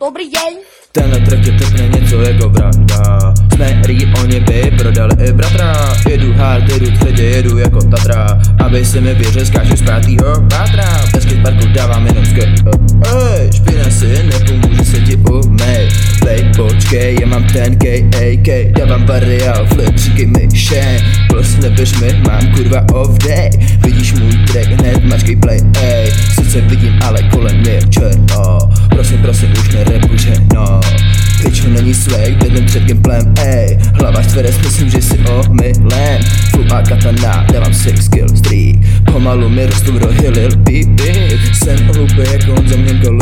Dobrý den. Tenhle track je pěkně něco jako vrata. Jsme oni by prodali i bratra. Jedu hard, jedu tvrdě, jedu jako Tatra. Aby se mi věřil, skážu z pátýho pátra. Ve skateparku dávám jenom skate Ej, špina si nepomůže se ti umej. Lej, počkej, já mám ten KAK Dávám variál, flip, říkej mi shame Plus neběž mi, mám kurva off day Vidíš můj track, hned mačkej play, ej. Sice vidím, ale kolem mě Není swag, bydlím před gameplayem, ej Hlava štveres, myslím, že si omylem Full a katana, dávám six kill streak Pomalu mi rostou rohy lil peep Jsem hloupý jako on za mě lift